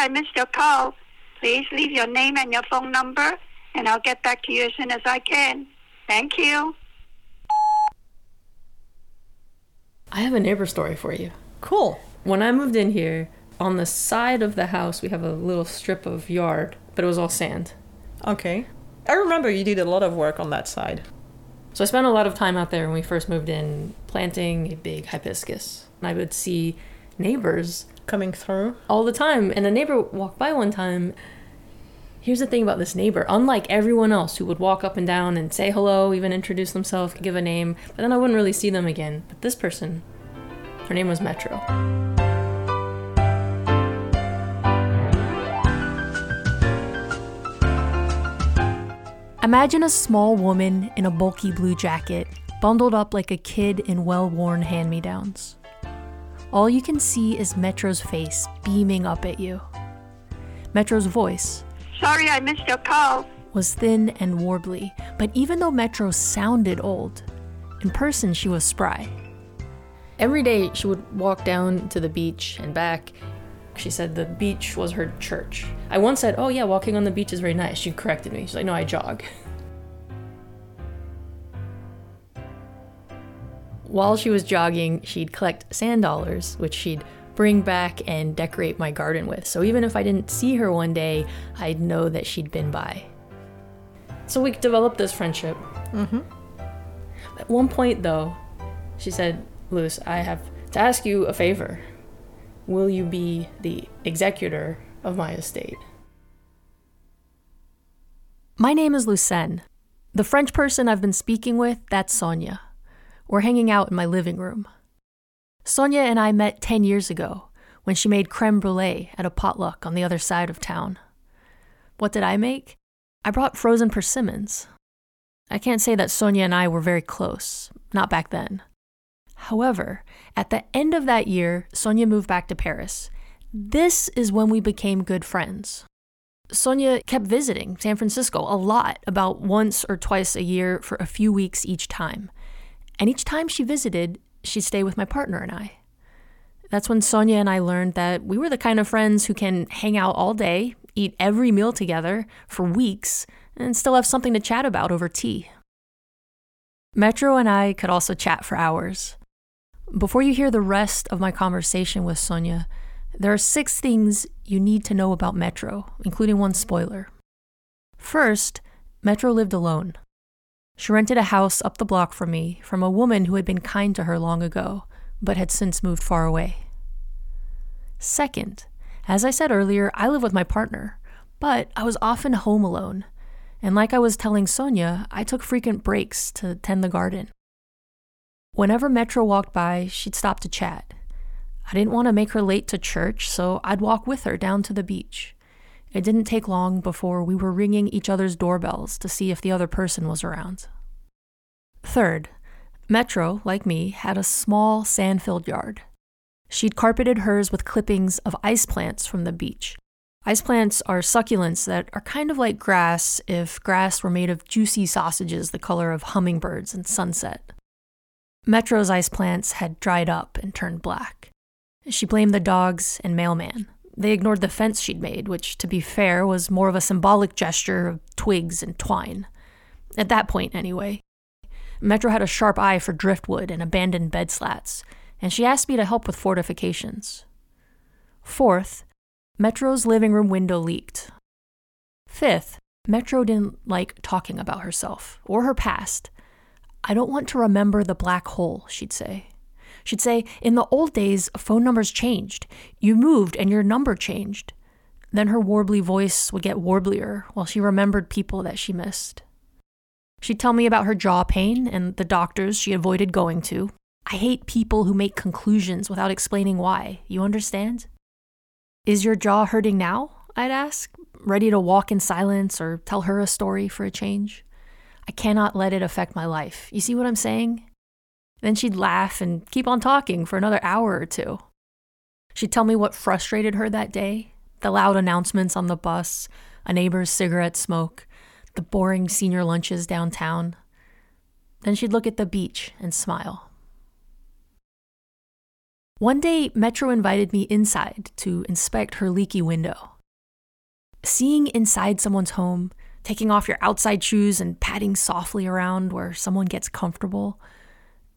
I missed your call. Please leave your name and your phone number, and I'll get back to you as soon as I can. Thank you. I have a neighbor story for you. Cool. When I moved in here, on the side of the house, we have a little strip of yard, but it was all sand. Okay. I remember you did a lot of work on that side. So I spent a lot of time out there when we first moved in planting a big hibiscus. And I would see neighbors Coming through. all the time. And a neighbor walked by one time. Here's the thing about this neighbor. Unlike everyone else who would walk up and down and say hello, even introduce themselves, give a name, but then I wouldn't really see them again. But this person, her name was Metro. Imagine a small woman in a bulky blue jacket, bundled up like a kid in well worn hand me downs. All you can see is Metro's face beaming up at you. Metro's voice Sorry I missed your call. was thin and warbly, but even though Metro sounded old, in person she was spry. Every day she would walk down to the beach and back. She said the beach was her church. I once said, Oh, yeah, walking on the beach is very nice. She corrected me. She's like, No, I jog. While she was jogging, she'd collect sand dollars, which she'd bring back and decorate my garden with. So even if I didn't see her one day, I'd know that she'd been by. So we developed this friendship. Mm-hmm. At one point, though, she said, Luz, I have to ask you a favor. Will you be the executor of my estate? My name is Lucenne. The French person I've been speaking with, that's Sonia. We're hanging out in my living room. Sonia and I met 10 years ago when she made creme brulee at a potluck on the other side of town. What did I make? I brought frozen persimmons. I can't say that Sonia and I were very close, not back then. However, at the end of that year, Sonia moved back to Paris. This is when we became good friends. Sonia kept visiting San Francisco a lot, about once or twice a year for a few weeks each time. And each time she visited, she'd stay with my partner and I. That's when Sonia and I learned that we were the kind of friends who can hang out all day, eat every meal together for weeks, and still have something to chat about over tea. Metro and I could also chat for hours. Before you hear the rest of my conversation with Sonia, there are six things you need to know about Metro, including one spoiler. First, Metro lived alone. She rented a house up the block from me from a woman who had been kind to her long ago, but had since moved far away. Second, as I said earlier, I live with my partner, but I was often home alone. And like I was telling Sonia, I took frequent breaks to tend the garden. Whenever Metro walked by, she'd stop to chat. I didn't want to make her late to church, so I'd walk with her down to the beach. It didn't take long before we were ringing each other's doorbells to see if the other person was around. Third, Metro, like me, had a small sand filled yard. She'd carpeted hers with clippings of ice plants from the beach. Ice plants are succulents that are kind of like grass if grass were made of juicy sausages the color of hummingbirds and sunset. Metro's ice plants had dried up and turned black. She blamed the dogs and mailman. They ignored the fence she'd made, which, to be fair, was more of a symbolic gesture of twigs and twine. At that point, anyway. Metro had a sharp eye for driftwood and abandoned bed slats, and she asked me to help with fortifications. Fourth, Metro's living room window leaked. Fifth, Metro didn't like talking about herself or her past. I don't want to remember the black hole, she'd say. She'd say, In the old days, phone numbers changed. You moved and your number changed. Then her warbly voice would get warblier while she remembered people that she missed. She'd tell me about her jaw pain and the doctors she avoided going to. I hate people who make conclusions without explaining why. You understand? Is your jaw hurting now? I'd ask, ready to walk in silence or tell her a story for a change. I cannot let it affect my life. You see what I'm saying? Then she'd laugh and keep on talking for another hour or two. She'd tell me what frustrated her that day the loud announcements on the bus, a neighbor's cigarette smoke, the boring senior lunches downtown. Then she'd look at the beach and smile. One day, Metro invited me inside to inspect her leaky window. Seeing inside someone's home, taking off your outside shoes and patting softly around where someone gets comfortable,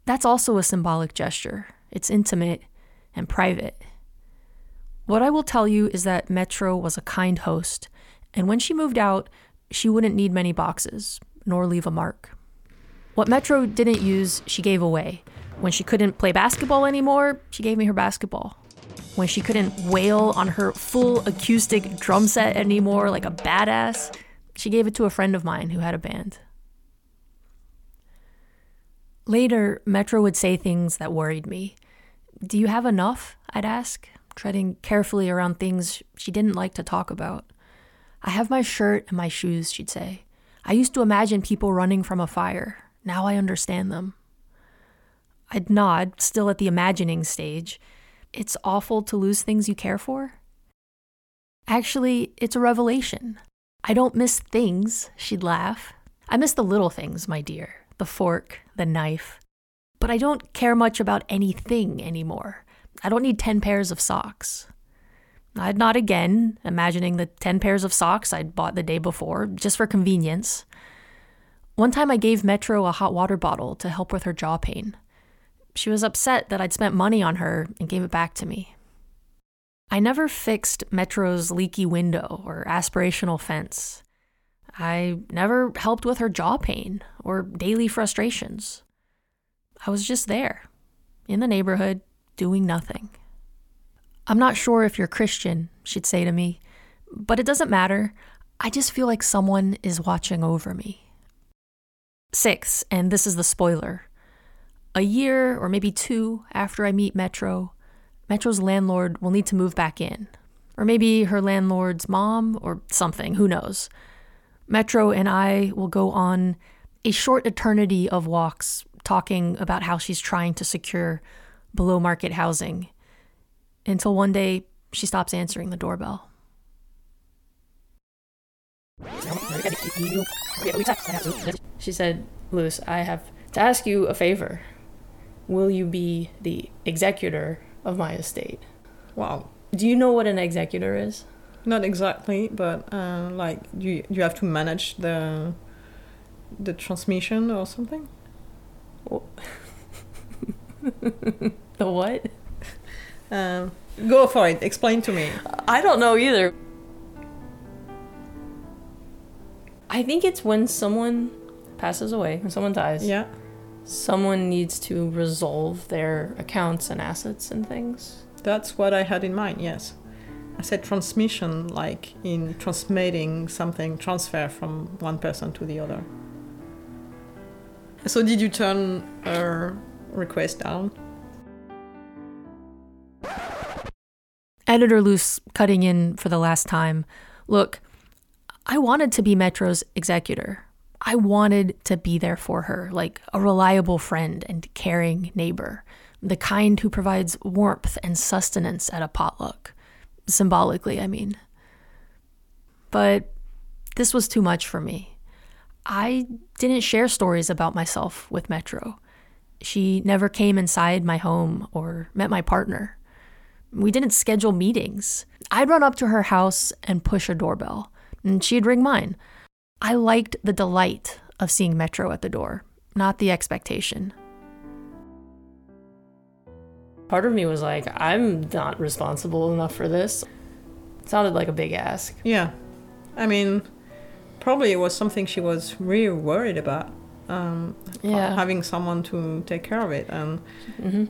that's also a symbolic gesture. It's intimate and private. What I will tell you is that Metro was a kind host, and when she moved out, she wouldn't need many boxes, nor leave a mark. What Metro didn't use, she gave away. When she couldn't play basketball anymore, she gave me her basketball. When she couldn't wail on her full acoustic drum set anymore like a badass, she gave it to a friend of mine who had a band. Later, Metro would say things that worried me. Do you have enough? I'd ask, treading carefully around things she didn't like to talk about. I have my shirt and my shoes, she'd say. I used to imagine people running from a fire. Now I understand them. I'd nod, still at the imagining stage. It's awful to lose things you care for? Actually, it's a revelation. I don't miss things, she'd laugh. I miss the little things, my dear the fork, the knife. But I don't care much about anything anymore. I don't need 10 pairs of socks. I'd nod again, imagining the 10 pairs of socks I'd bought the day before, just for convenience. One time I gave Metro a hot water bottle to help with her jaw pain. She was upset that I'd spent money on her and gave it back to me. I never fixed Metro's leaky window or aspirational fence. I never helped with her jaw pain or daily frustrations. I was just there, in the neighborhood, doing nothing. I'm not sure if you're Christian, she'd say to me, but it doesn't matter. I just feel like someone is watching over me. Six, and this is the spoiler. A year or maybe two after I meet Metro, Metro's landlord will need to move back in. Or maybe her landlord's mom or something, who knows. Metro and I will go on a short eternity of walks talking about how she's trying to secure below market housing until one day she stops answering the doorbell. She said, Lewis, I have to ask you a favor. Will you be the executor of my estate? Wow. Do you know what an executor is? Not exactly, but uh, like you you have to manage the the transmission or something. the what? Um, go for it. Explain to me. I don't know either. I think it's when someone passes away, when someone dies. Yeah. Someone needs to resolve their accounts and assets and things. That's what I had in mind. Yes. I said transmission, like in transmitting something, transfer from one person to the other. So, did you turn her request down? Editor Luce cutting in for the last time. Look, I wanted to be Metro's executor. I wanted to be there for her, like a reliable friend and caring neighbor, the kind who provides warmth and sustenance at a potluck. Symbolically, I mean. But this was too much for me. I didn't share stories about myself with Metro. She never came inside my home or met my partner. We didn't schedule meetings. I'd run up to her house and push a doorbell, and she'd ring mine. I liked the delight of seeing Metro at the door, not the expectation. Part of me was like, I'm not responsible enough for this. It sounded like a big ask. Yeah. I mean, probably it was something she was really worried about. Um, Yeah. Having someone to take care of it. And hmm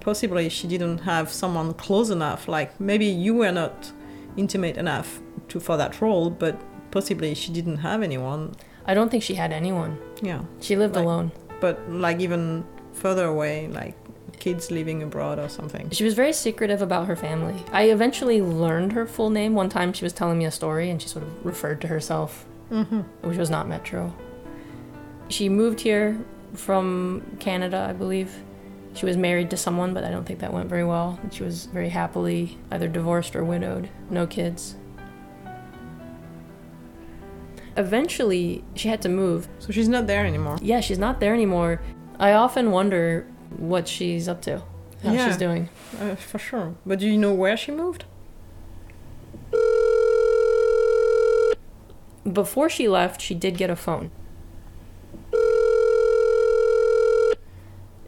possibly she didn't have someone close enough. Like maybe you were not intimate enough to for that role, but possibly she didn't have anyone. I don't think she had anyone. Yeah. She lived Like- alone. But like even further away, like kids living abroad or something. She was very secretive about her family. I eventually learned her full name. One time she was telling me a story and she sort of referred to herself, Mm-hmm. which was not Metro. She moved here from Canada, I believe. She was married to someone, but I don't think that went very well. She was very happily either divorced or widowed, no kids. Eventually, she had to move. So she's not there anymore. Yeah, she's not there anymore. I often wonder what she's up to, how Yeah. she's doing. Uh, for sure. But do you know where she moved? before she left, she did get a phone.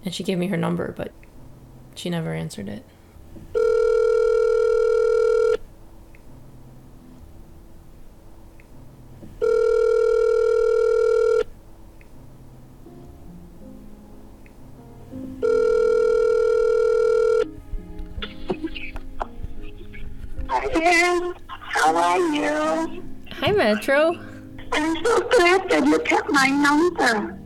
And she gave me her number, but she never answered it. Hi, How are you? Hi, Metro. I'm so glad that you kept my number.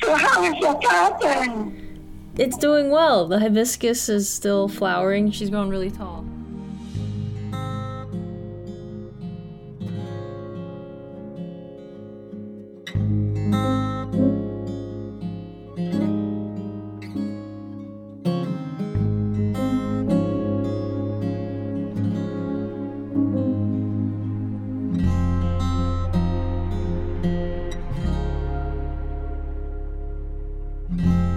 So how is your garden? It's doing well. The hibiscus is still flowering. She's grown really tall. Mm-hmm.